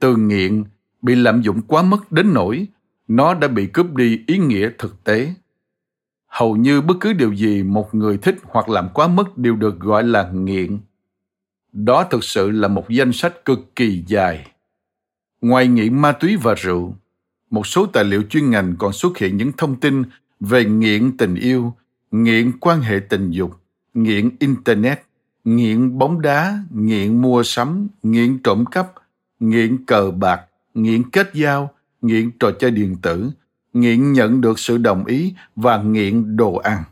Từ nghiện bị lạm dụng quá mức đến nỗi nó đã bị cướp đi ý nghĩa thực tế. Hầu như bất cứ điều gì một người thích hoặc làm quá mức đều được gọi là nghiện. Đó thực sự là một danh sách cực kỳ dài. Ngoài nghiện ma túy và rượu một số tài liệu chuyên ngành còn xuất hiện những thông tin về nghiện tình yêu, nghiện quan hệ tình dục, nghiện internet, nghiện bóng đá, nghiện mua sắm, nghiện trộm cắp, nghiện cờ bạc, nghiện kết giao, nghiện trò chơi điện tử, nghiện nhận được sự đồng ý và nghiện đồ ăn.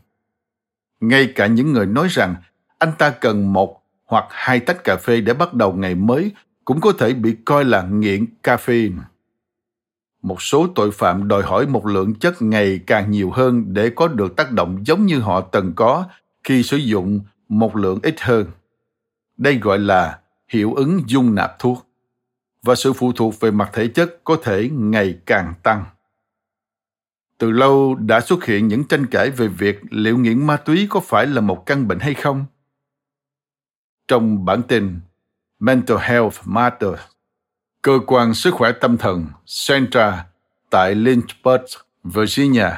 Ngay cả những người nói rằng anh ta cần một hoặc hai tách cà phê để bắt đầu ngày mới cũng có thể bị coi là nghiện caffeine một số tội phạm đòi hỏi một lượng chất ngày càng nhiều hơn để có được tác động giống như họ từng có khi sử dụng một lượng ít hơn đây gọi là hiệu ứng dung nạp thuốc và sự phụ thuộc về mặt thể chất có thể ngày càng tăng. Từ lâu đã xuất hiện những tranh cãi về việc liệu nghiện ma túy có phải là một căn bệnh hay không. Trong bản tin Mental Health Matters, cơ quan sức khỏe tâm thần Centra tại Lynchburg, Virginia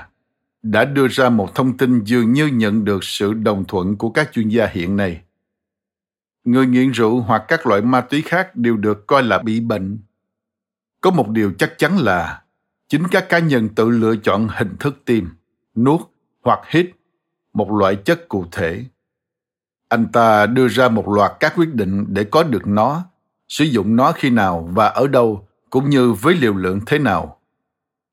đã đưa ra một thông tin dường như nhận được sự đồng thuận của các chuyên gia hiện nay. Người nghiện rượu hoặc các loại ma túy khác đều được coi là bị bệnh. Có một điều chắc chắn là chính các cá nhân tự lựa chọn hình thức tiêm nuốt hoặc hít một loại chất cụ thể. Anh ta đưa ra một loạt các quyết định để có được nó sử dụng nó khi nào và ở đâu, cũng như với liều lượng thế nào.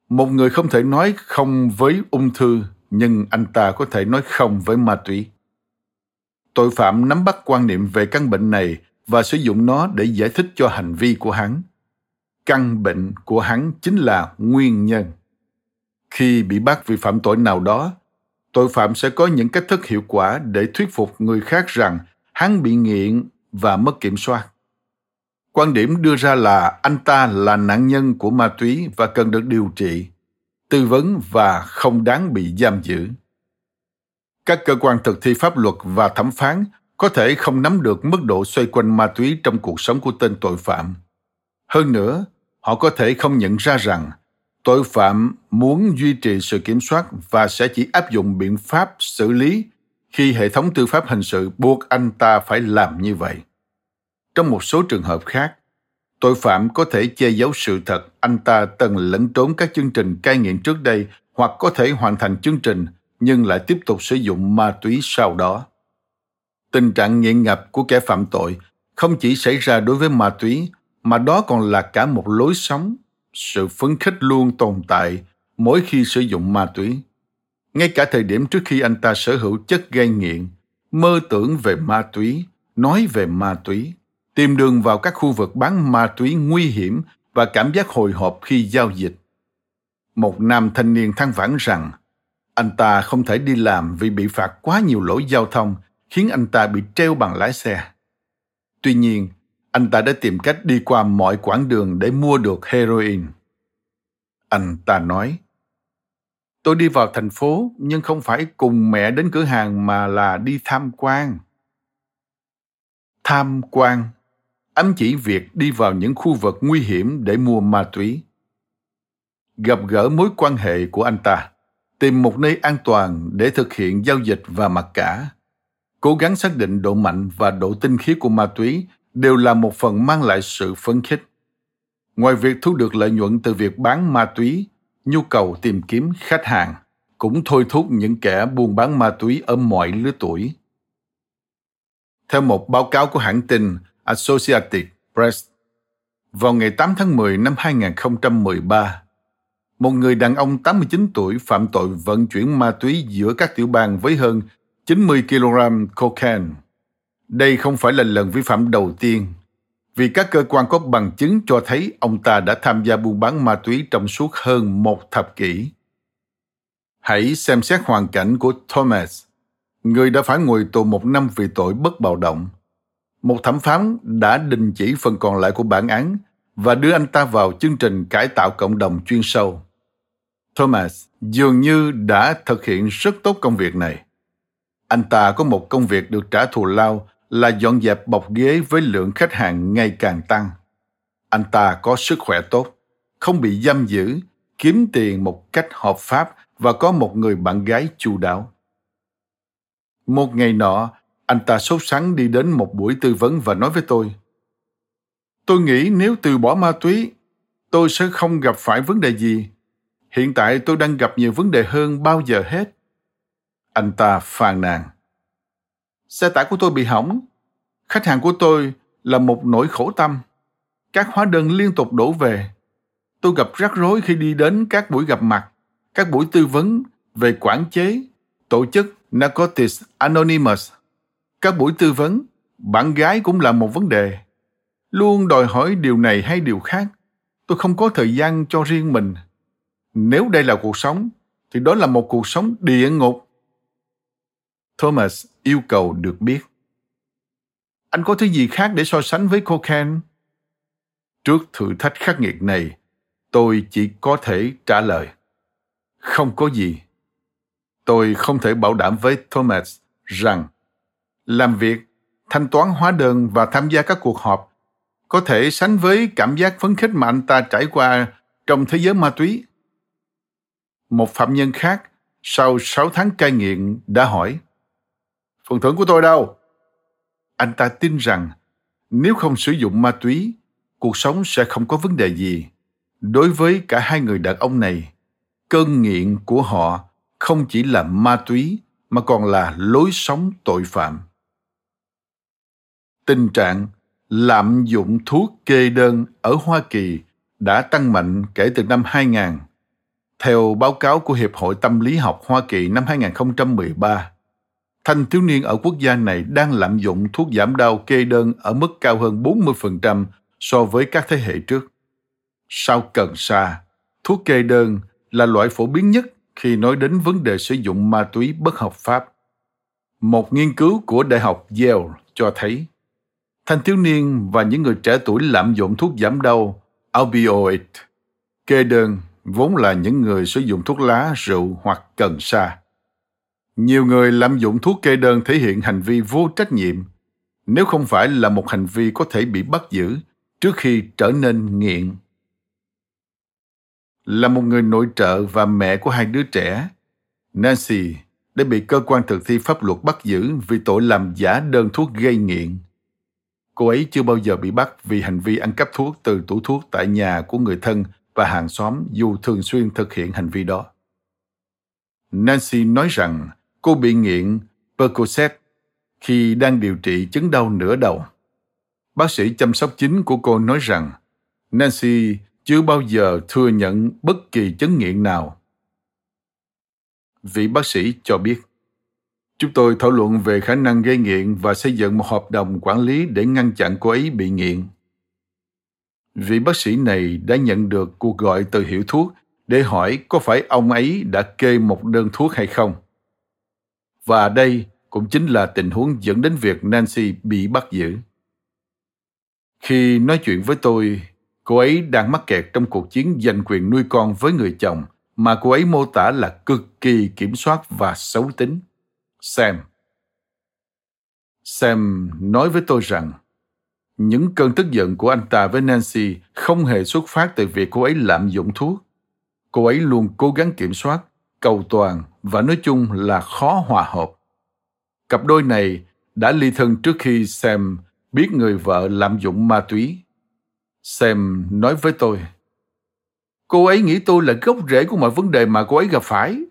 Một người không thể nói không với ung thư, nhưng anh ta có thể nói không với ma túy. Tội phạm nắm bắt quan niệm về căn bệnh này và sử dụng nó để giải thích cho hành vi của hắn. Căn bệnh của hắn chính là nguyên nhân. Khi bị bắt vì phạm tội nào đó, tội phạm sẽ có những cách thức hiệu quả để thuyết phục người khác rằng hắn bị nghiện và mất kiểm soát quan điểm đưa ra là anh ta là nạn nhân của ma túy và cần được điều trị, tư vấn và không đáng bị giam giữ. Các cơ quan thực thi pháp luật và thẩm phán có thể không nắm được mức độ xoay quanh ma túy trong cuộc sống của tên tội phạm. Hơn nữa, họ có thể không nhận ra rằng tội phạm muốn duy trì sự kiểm soát và sẽ chỉ áp dụng biện pháp xử lý khi hệ thống tư pháp hình sự buộc anh ta phải làm như vậy trong một số trường hợp khác tội phạm có thể che giấu sự thật anh ta từng lẫn trốn các chương trình cai nghiện trước đây hoặc có thể hoàn thành chương trình nhưng lại tiếp tục sử dụng ma túy sau đó. Tình trạng nghiện ngập của kẻ phạm tội không chỉ xảy ra đối với ma túy mà đó còn là cả một lối sống, sự phấn khích luôn tồn tại mỗi khi sử dụng ma túy. Ngay cả thời điểm trước khi anh ta sở hữu chất gây nghiện, mơ tưởng về ma túy, nói về ma túy, tìm đường vào các khu vực bán ma túy nguy hiểm và cảm giác hồi hộp khi giao dịch. Một nam thanh niên than vãn rằng anh ta không thể đi làm vì bị phạt quá nhiều lỗi giao thông khiến anh ta bị treo bằng lái xe. Tuy nhiên, anh ta đã tìm cách đi qua mọi quãng đường để mua được heroin. Anh ta nói, Tôi đi vào thành phố nhưng không phải cùng mẹ đến cửa hàng mà là đi tham quan. Tham quan ám chỉ việc đi vào những khu vực nguy hiểm để mua ma túy. Gặp gỡ mối quan hệ của anh ta, tìm một nơi an toàn để thực hiện giao dịch và mặc cả. Cố gắng xác định độ mạnh và độ tinh khiết của ma túy đều là một phần mang lại sự phấn khích. Ngoài việc thu được lợi nhuận từ việc bán ma túy, nhu cầu tìm kiếm khách hàng cũng thôi thúc những kẻ buôn bán ma túy ở mọi lứa tuổi. Theo một báo cáo của hãng tin Associated Press, vào ngày 8 tháng 10 năm 2013, một người đàn ông 89 tuổi phạm tội vận chuyển ma túy giữa các tiểu bang với hơn 90 kg cocaine. Đây không phải là lần vi phạm đầu tiên, vì các cơ quan có bằng chứng cho thấy ông ta đã tham gia buôn bán ma túy trong suốt hơn một thập kỷ. Hãy xem xét hoàn cảnh của Thomas, người đã phải ngồi tù một năm vì tội bất bạo động. Một thẩm phán đã đình chỉ phần còn lại của bản án và đưa anh ta vào chương trình cải tạo cộng đồng chuyên sâu. Thomas dường như đã thực hiện rất tốt công việc này. Anh ta có một công việc được trả thù lao là dọn dẹp bọc ghế với lượng khách hàng ngày càng tăng. Anh ta có sức khỏe tốt, không bị giam giữ, kiếm tiền một cách hợp pháp và có một người bạn gái chu đáo. Một ngày nọ, anh ta sốt sắng đi đến một buổi tư vấn và nói với tôi. Tôi nghĩ nếu từ bỏ ma túy, tôi sẽ không gặp phải vấn đề gì. Hiện tại tôi đang gặp nhiều vấn đề hơn bao giờ hết. Anh ta phàn nàn. Xe tải của tôi bị hỏng. Khách hàng của tôi là một nỗi khổ tâm. Các hóa đơn liên tục đổ về. Tôi gặp rắc rối khi đi đến các buổi gặp mặt, các buổi tư vấn về quản chế, tổ chức Narcotics Anonymous. Các buổi tư vấn, bạn gái cũng là một vấn đề. Luôn đòi hỏi điều này hay điều khác. Tôi không có thời gian cho riêng mình. Nếu đây là cuộc sống, thì đó là một cuộc sống địa ngục. Thomas yêu cầu được biết. Anh có thứ gì khác để so sánh với cocaine? Trước thử thách khắc nghiệt này, tôi chỉ có thể trả lời. Không có gì. Tôi không thể bảo đảm với Thomas rằng làm việc, thanh toán hóa đơn và tham gia các cuộc họp có thể sánh với cảm giác phấn khích mà anh ta trải qua trong thế giới ma túy. Một phạm nhân khác sau 6 tháng cai nghiện đã hỏi Phần thưởng của tôi đâu? Anh ta tin rằng nếu không sử dụng ma túy, cuộc sống sẽ không có vấn đề gì. Đối với cả hai người đàn ông này, cơn nghiện của họ không chỉ là ma túy mà còn là lối sống tội phạm. Tình trạng lạm dụng thuốc kê đơn ở Hoa Kỳ đã tăng mạnh kể từ năm 2000. Theo báo cáo của Hiệp hội Tâm lý học Hoa Kỳ năm 2013, thanh thiếu niên ở quốc gia này đang lạm dụng thuốc giảm đau kê đơn ở mức cao hơn 40% so với các thế hệ trước. Sau cần sa, thuốc kê đơn là loại phổ biến nhất khi nói đến vấn đề sử dụng ma túy bất hợp pháp. Một nghiên cứu của Đại học Yale cho thấy thanh thiếu niên và những người trẻ tuổi lạm dụng thuốc giảm đau opioid. Kê đơn vốn là những người sử dụng thuốc lá, rượu hoặc cần sa. Nhiều người lạm dụng thuốc kê đơn thể hiện hành vi vô trách nhiệm. Nếu không phải là một hành vi có thể bị bắt giữ trước khi trở nên nghiện. Là một người nội trợ và mẹ của hai đứa trẻ nancy đã bị cơ quan thực thi pháp luật bắt giữ vì tội làm giả đơn thuốc gây nghiện cô ấy chưa bao giờ bị bắt vì hành vi ăn cắp thuốc từ tủ thuốc tại nhà của người thân và hàng xóm dù thường xuyên thực hiện hành vi đó nancy nói rằng Cô bị nghiện Percocet khi đang điều trị chứng đau nửa đầu. Bác sĩ chăm sóc chính của cô nói rằng Nancy chưa bao giờ thừa nhận bất kỳ chứng nghiện nào. Vị bác sĩ cho biết, Chúng tôi thảo luận về khả năng gây nghiện và xây dựng một hợp đồng quản lý để ngăn chặn cô ấy bị nghiện. Vị bác sĩ này đã nhận được cuộc gọi từ hiệu thuốc để hỏi có phải ông ấy đã kê một đơn thuốc hay không. Và đây cũng chính là tình huống dẫn đến việc Nancy bị bắt giữ. Khi nói chuyện với tôi, cô ấy đang mắc kẹt trong cuộc chiến giành quyền nuôi con với người chồng mà cô ấy mô tả là cực kỳ kiểm soát và xấu tính. Sam. Sam nói với tôi rằng những cơn tức giận của anh ta với Nancy không hề xuất phát từ việc cô ấy lạm dụng thuốc. Cô ấy luôn cố gắng kiểm soát, cầu toàn và nói chung là khó hòa hợp. Cặp đôi này đã ly thân trước khi Sam biết người vợ lạm dụng ma túy. Sam nói với tôi, cô ấy nghĩ tôi là gốc rễ của mọi vấn đề mà cô ấy gặp phải.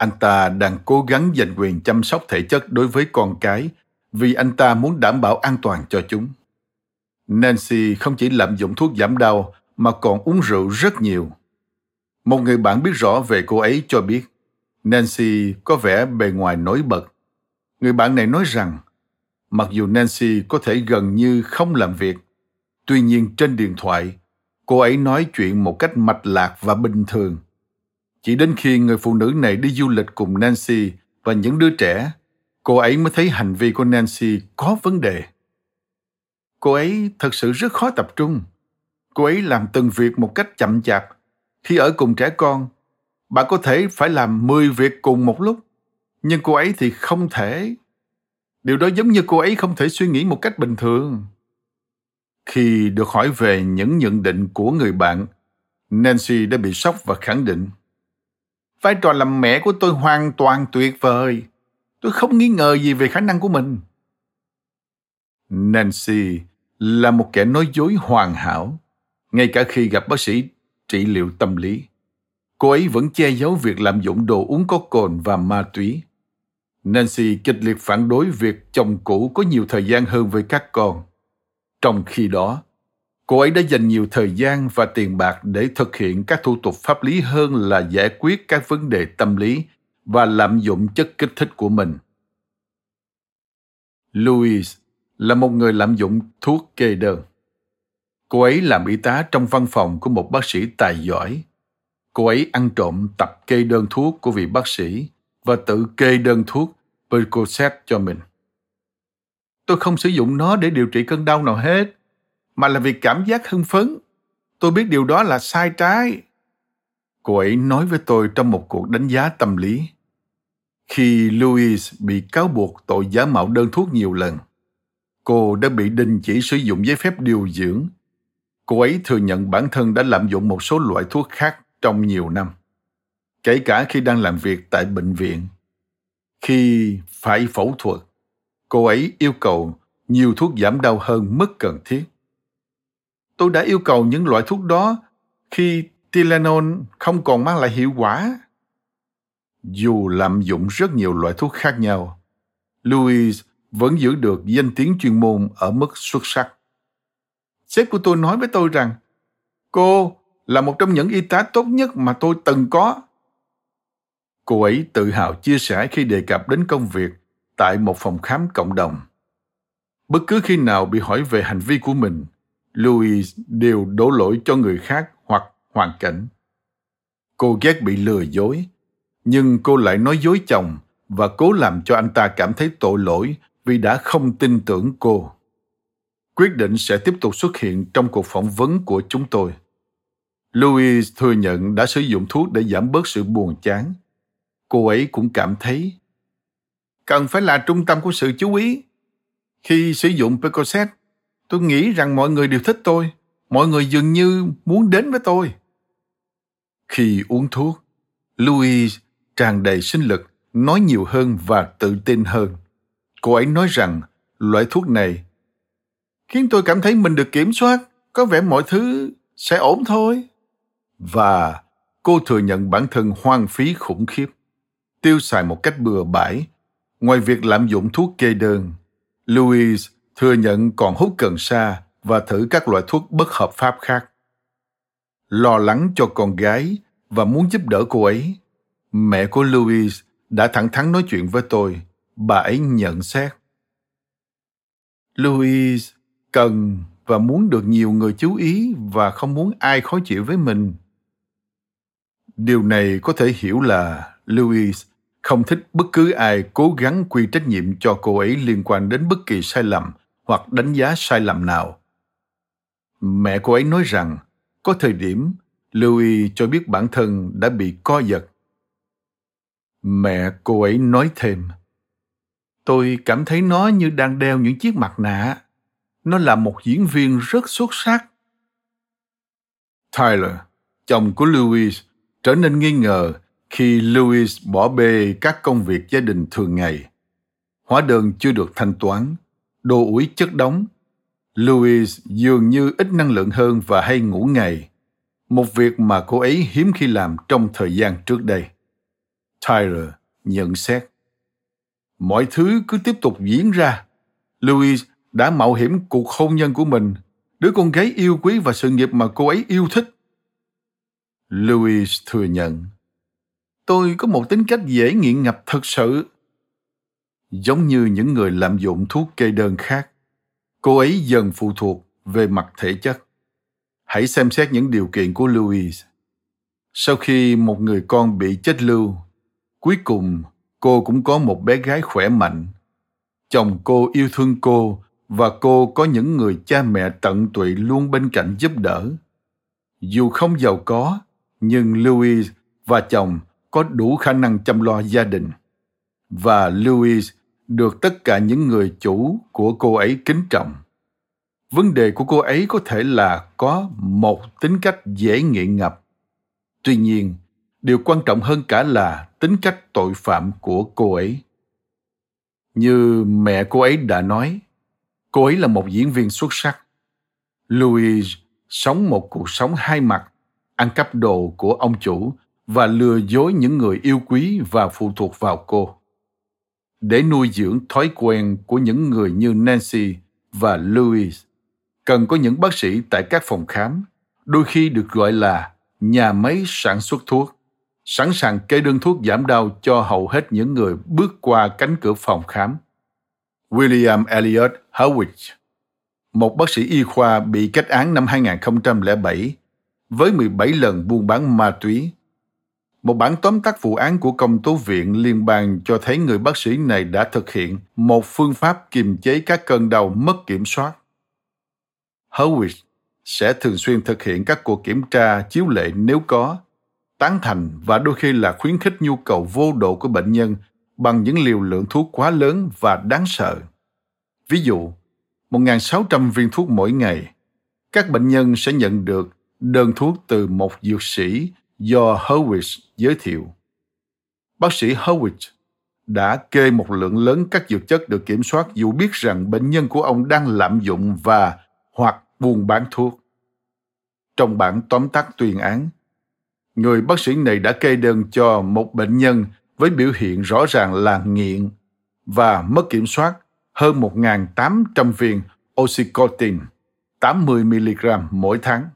Anh ta đang cố gắng giành quyền chăm sóc thể chất đối với con cái vì anh ta muốn đảm bảo an toàn cho chúng. Nancy không chỉ lạm dụng thuốc giảm đau mà còn uống rượu rất nhiều. Một người bạn biết rõ về cô ấy cho biết Nancy có vẻ bề ngoài nổi bật. Người bạn này nói rằng mặc dù Nancy có thể gần như không làm việc, tuy nhiên trên điện thoại, cô ấy nói chuyện một cách mạch lạc và bình thường. Chỉ đến khi người phụ nữ này đi du lịch cùng Nancy và những đứa trẻ, cô ấy mới thấy hành vi của Nancy có vấn đề. Cô ấy thật sự rất khó tập trung. Cô ấy làm từng việc một cách chậm chạp. Khi ở cùng trẻ con, bạn có thể phải làm 10 việc cùng một lúc, nhưng cô ấy thì không thể. Điều đó giống như cô ấy không thể suy nghĩ một cách bình thường. Khi được hỏi về những nhận định của người bạn, Nancy đã bị sốc và khẳng định. Vai trò làm mẹ của tôi hoàn toàn tuyệt vời. Tôi không nghi ngờ gì về khả năng của mình. Nancy là một kẻ nói dối hoàn hảo, ngay cả khi gặp bác sĩ trị liệu tâm lý. Cô ấy vẫn che giấu việc lạm dụng đồ uống có cồn và ma túy. Nancy kịch liệt phản đối việc chồng cũ có nhiều thời gian hơn với các con. Trong khi đó, cô ấy đã dành nhiều thời gian và tiền bạc để thực hiện các thủ tục pháp lý hơn là giải quyết các vấn đề tâm lý và lạm dụng chất kích thích của mình. Louise là một người lạm dụng thuốc kê đơn. Cô ấy làm y tá trong văn phòng của một bác sĩ tài giỏi. Cô ấy ăn trộm tập kê đơn thuốc của vị bác sĩ và tự kê đơn thuốc Percocet cho mình. Tôi không sử dụng nó để điều trị cơn đau nào hết, mà là vì cảm giác hưng phấn. Tôi biết điều đó là sai trái. Cô ấy nói với tôi trong một cuộc đánh giá tâm lý. Khi Louis bị cáo buộc tội giả mạo đơn thuốc nhiều lần, cô đã bị đình chỉ sử dụng giấy phép điều dưỡng. Cô ấy thừa nhận bản thân đã lạm dụng một số loại thuốc khác trong nhiều năm, kể cả khi đang làm việc tại bệnh viện. Khi phải phẫu thuật, cô ấy yêu cầu nhiều thuốc giảm đau hơn mức cần thiết. Tôi đã yêu cầu những loại thuốc đó khi Tylenol không còn mang lại hiệu quả. Dù lạm dụng rất nhiều loại thuốc khác nhau, Louis vẫn giữ được danh tiếng chuyên môn ở mức xuất sắc. Sếp của tôi nói với tôi rằng, cô là một trong những y tá tốt nhất mà tôi từng có. Cô ấy tự hào chia sẻ khi đề cập đến công việc tại một phòng khám cộng đồng. Bất cứ khi nào bị hỏi về hành vi của mình, Louis đều đổ lỗi cho người khác hoặc hoàn cảnh. Cô ghét bị lừa dối, nhưng cô lại nói dối chồng và cố làm cho anh ta cảm thấy tội lỗi vì đã không tin tưởng cô. Quyết định sẽ tiếp tục xuất hiện trong cuộc phỏng vấn của chúng tôi. Louis thừa nhận đã sử dụng thuốc để giảm bớt sự buồn chán. Cô ấy cũng cảm thấy cần phải là trung tâm của sự chú ý. Khi sử dụng Percocet, tôi nghĩ rằng mọi người đều thích tôi. Mọi người dường như muốn đến với tôi. Khi uống thuốc, Louis tràn đầy sinh lực, nói nhiều hơn và tự tin hơn. Cô ấy nói rằng loại thuốc này khiến tôi cảm thấy mình được kiểm soát, có vẻ mọi thứ sẽ ổn thôi. Và cô thừa nhận bản thân hoang phí khủng khiếp, tiêu xài một cách bừa bãi. Ngoài việc lạm dụng thuốc kê đơn, Louis thừa nhận còn hút cần sa và thử các loại thuốc bất hợp pháp khác. Lo lắng cho con gái và muốn giúp đỡ cô ấy, mẹ của Louis đã thẳng thắn nói chuyện với tôi bà ấy nhận xét. louis cần và muốn được nhiều người chú ý và không muốn ai khó chịu với mình. Điều này có thể hiểu là louis không thích bất cứ ai cố gắng quy trách nhiệm cho cô ấy liên quan đến bất kỳ sai lầm hoặc đánh giá sai lầm nào. Mẹ cô ấy nói rằng có thời điểm Louis cho biết bản thân đã bị co giật. Mẹ cô ấy nói thêm, Tôi cảm thấy nó như đang đeo những chiếc mặt nạ. Nó là một diễn viên rất xuất sắc. Tyler, chồng của Louis, trở nên nghi ngờ khi Louis bỏ bê các công việc gia đình thường ngày. Hóa đơn chưa được thanh toán, đồ ủi chất đóng. Louis dường như ít năng lượng hơn và hay ngủ ngày, một việc mà cô ấy hiếm khi làm trong thời gian trước đây. Tyler nhận xét. Mọi thứ cứ tiếp tục diễn ra. Louis đã mạo hiểm cuộc hôn nhân của mình, đứa con gái yêu quý và sự nghiệp mà cô ấy yêu thích. Louis thừa nhận tôi có một tính cách dễ nghiện ngập thật sự giống như những người lạm dụng thuốc kê đơn khác. Cô ấy dần phụ thuộc về mặt thể chất. Hãy xem xét những điều kiện của louise. Sau khi một người con bị chết lưu, cuối cùng cô cũng có một bé gái khỏe mạnh. Chồng cô yêu thương cô và cô có những người cha mẹ tận tụy luôn bên cạnh giúp đỡ. Dù không giàu có, nhưng louise và chồng có đủ khả năng chăm lo gia đình. Và louis được tất cả những người chủ của cô ấy kính trọng. Vấn đề của cô ấy có thể là có một tính cách dễ nghiện ngập. Tuy nhiên, điều quan trọng hơn cả là tính cách tội phạm của cô ấy. Như mẹ cô ấy đã nói, cô ấy là một diễn viên xuất sắc. Louis sống một cuộc sống hai mặt, ăn cắp đồ của ông chủ và lừa dối những người yêu quý và phụ thuộc vào cô. Để nuôi dưỡng thói quen của những người như Nancy và Louis, cần có những bác sĩ tại các phòng khám, đôi khi được gọi là nhà máy sản xuất thuốc, sẵn sàng kê đơn thuốc giảm đau cho hầu hết những người bước qua cánh cửa phòng khám. William Elliot Howitt, một bác sĩ y khoa bị kết án năm 2007 với 17 lần buôn bán ma túy một bản tóm tắt vụ án của công tố viện liên bang cho thấy người bác sĩ này đã thực hiện một phương pháp kiềm chế các cơn đau mất kiểm soát. Hurwitz sẽ thường xuyên thực hiện các cuộc kiểm tra chiếu lệ nếu có, tán thành và đôi khi là khuyến khích nhu cầu vô độ của bệnh nhân bằng những liều lượng thuốc quá lớn và đáng sợ. Ví dụ, 1.600 viên thuốc mỗi ngày, các bệnh nhân sẽ nhận được đơn thuốc từ một dược sĩ do Howitz giới thiệu. Bác sĩ Howitz đã kê một lượng lớn các dược chất được kiểm soát dù biết rằng bệnh nhân của ông đang lạm dụng và hoặc buôn bán thuốc. Trong bản tóm tắt tuyên án, người bác sĩ này đã kê đơn cho một bệnh nhân với biểu hiện rõ ràng là nghiện và mất kiểm soát hơn 1.800 viên oxycontin 80mg mỗi tháng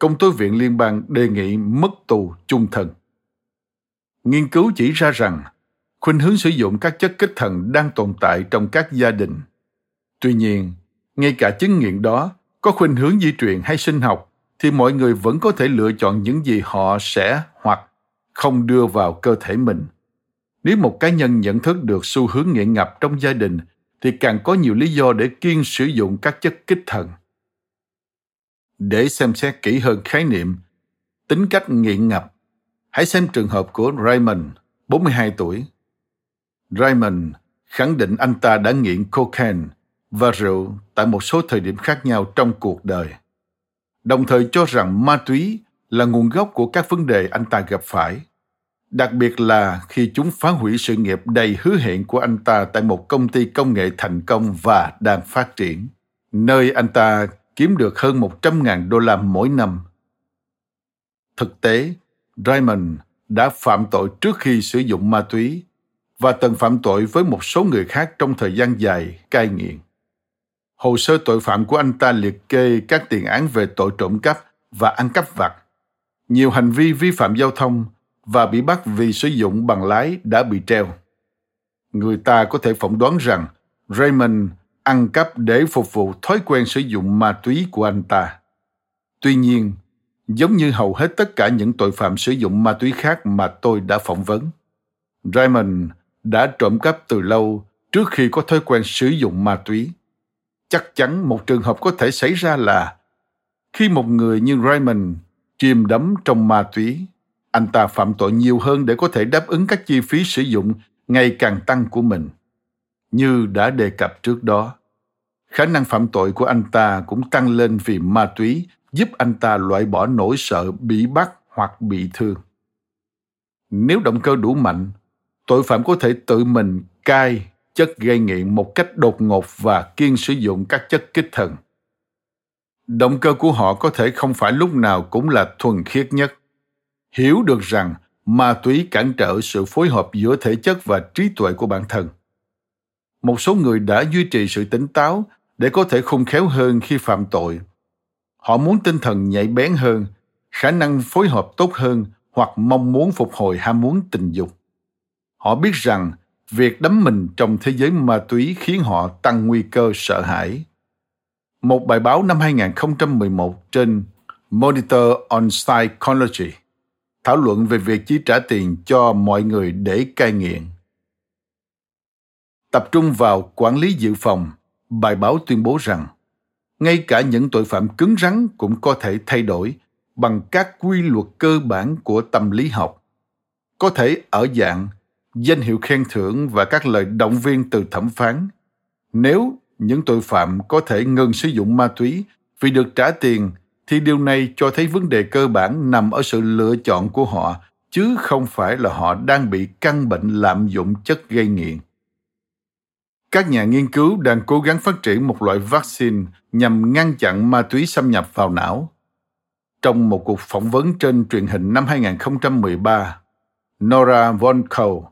công tố viện liên bang đề nghị mất tù chung thân. Nghiên cứu chỉ ra rằng khuynh hướng sử dụng các chất kích thần đang tồn tại trong các gia đình. Tuy nhiên, ngay cả chứng nghiện đó có khuynh hướng di truyền hay sinh học thì mọi người vẫn có thể lựa chọn những gì họ sẽ hoặc không đưa vào cơ thể mình. Nếu một cá nhân nhận thức được xu hướng nghiện ngập trong gia đình thì càng có nhiều lý do để kiên sử dụng các chất kích thần để xem xét kỹ hơn khái niệm tính cách nghiện ngập, hãy xem trường hợp của Raymond, 42 tuổi. Raymond khẳng định anh ta đã nghiện cocaine và rượu tại một số thời điểm khác nhau trong cuộc đời. Đồng thời cho rằng ma túy là nguồn gốc của các vấn đề anh ta gặp phải. Đặc biệt là khi chúng phá hủy sự nghiệp đầy hứa hẹn của anh ta tại một công ty công nghệ thành công và đang phát triển, nơi anh ta kiếm được hơn 100.000 đô la mỗi năm. Thực tế, Raymond đã phạm tội trước khi sử dụng ma túy và từng phạm tội với một số người khác trong thời gian dài cai nghiện. Hồ sơ tội phạm của anh ta liệt kê các tiền án về tội trộm cắp và ăn cắp vặt, nhiều hành vi vi phạm giao thông và bị bắt vì sử dụng bằng lái đã bị treo. Người ta có thể phỏng đoán rằng Raymond ăn cắp để phục vụ thói quen sử dụng ma túy của anh ta. Tuy nhiên, giống như hầu hết tất cả những tội phạm sử dụng ma túy khác mà tôi đã phỏng vấn, Raymond đã trộm cắp từ lâu trước khi có thói quen sử dụng ma túy. Chắc chắn một trường hợp có thể xảy ra là khi một người như Raymond chìm đắm trong ma túy, anh ta phạm tội nhiều hơn để có thể đáp ứng các chi phí sử dụng ngày càng tăng của mình. Như đã đề cập trước đó, khả năng phạm tội của anh ta cũng tăng lên vì ma túy giúp anh ta loại bỏ nỗi sợ bị bắt hoặc bị thương. Nếu động cơ đủ mạnh, tội phạm có thể tự mình cai chất gây nghiện một cách đột ngột và kiên sử dụng các chất kích thần. Động cơ của họ có thể không phải lúc nào cũng là thuần khiết nhất. Hiểu được rằng ma túy cản trở sự phối hợp giữa thể chất và trí tuệ của bản thân. Một số người đã duy trì sự tỉnh táo để có thể khôn khéo hơn khi phạm tội. Họ muốn tinh thần nhạy bén hơn, khả năng phối hợp tốt hơn hoặc mong muốn phục hồi ham muốn tình dục. Họ biết rằng việc đắm mình trong thế giới ma túy khiến họ tăng nguy cơ sợ hãi. Một bài báo năm 2011 trên Monitor on Psychology thảo luận về việc chi trả tiền cho mọi người để cai nghiện. Tập trung vào quản lý dự phòng, bài báo tuyên bố rằng, ngay cả những tội phạm cứng rắn cũng có thể thay đổi bằng các quy luật cơ bản của tâm lý học. Có thể ở dạng danh hiệu khen thưởng và các lời động viên từ thẩm phán. Nếu những tội phạm có thể ngừng sử dụng ma túy vì được trả tiền, thì điều này cho thấy vấn đề cơ bản nằm ở sự lựa chọn của họ, chứ không phải là họ đang bị căn bệnh lạm dụng chất gây nghiện các nhà nghiên cứu đang cố gắng phát triển một loại vaccine nhằm ngăn chặn ma túy xâm nhập vào não. Trong một cuộc phỏng vấn trên truyền hình năm 2013, Nora Von Kow,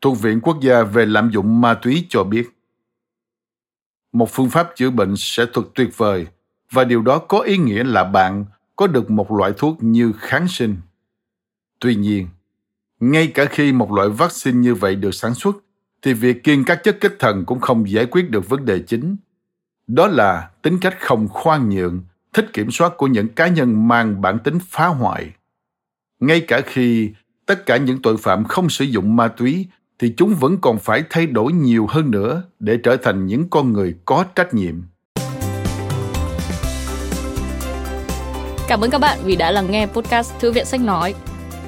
thuộc Viện Quốc gia về lạm dụng ma túy cho biết, một phương pháp chữa bệnh sẽ thật tuyệt vời và điều đó có ý nghĩa là bạn có được một loại thuốc như kháng sinh. Tuy nhiên, ngay cả khi một loại vaccine như vậy được sản xuất, thì việc kiêng các chất kích thần cũng không giải quyết được vấn đề chính. Đó là tính cách không khoan nhượng, thích kiểm soát của những cá nhân mang bản tính phá hoại. Ngay cả khi tất cả những tội phạm không sử dụng ma túy thì chúng vẫn còn phải thay đổi nhiều hơn nữa để trở thành những con người có trách nhiệm. Cảm ơn các bạn vì đã lắng nghe podcast Thư viện Sách Nói.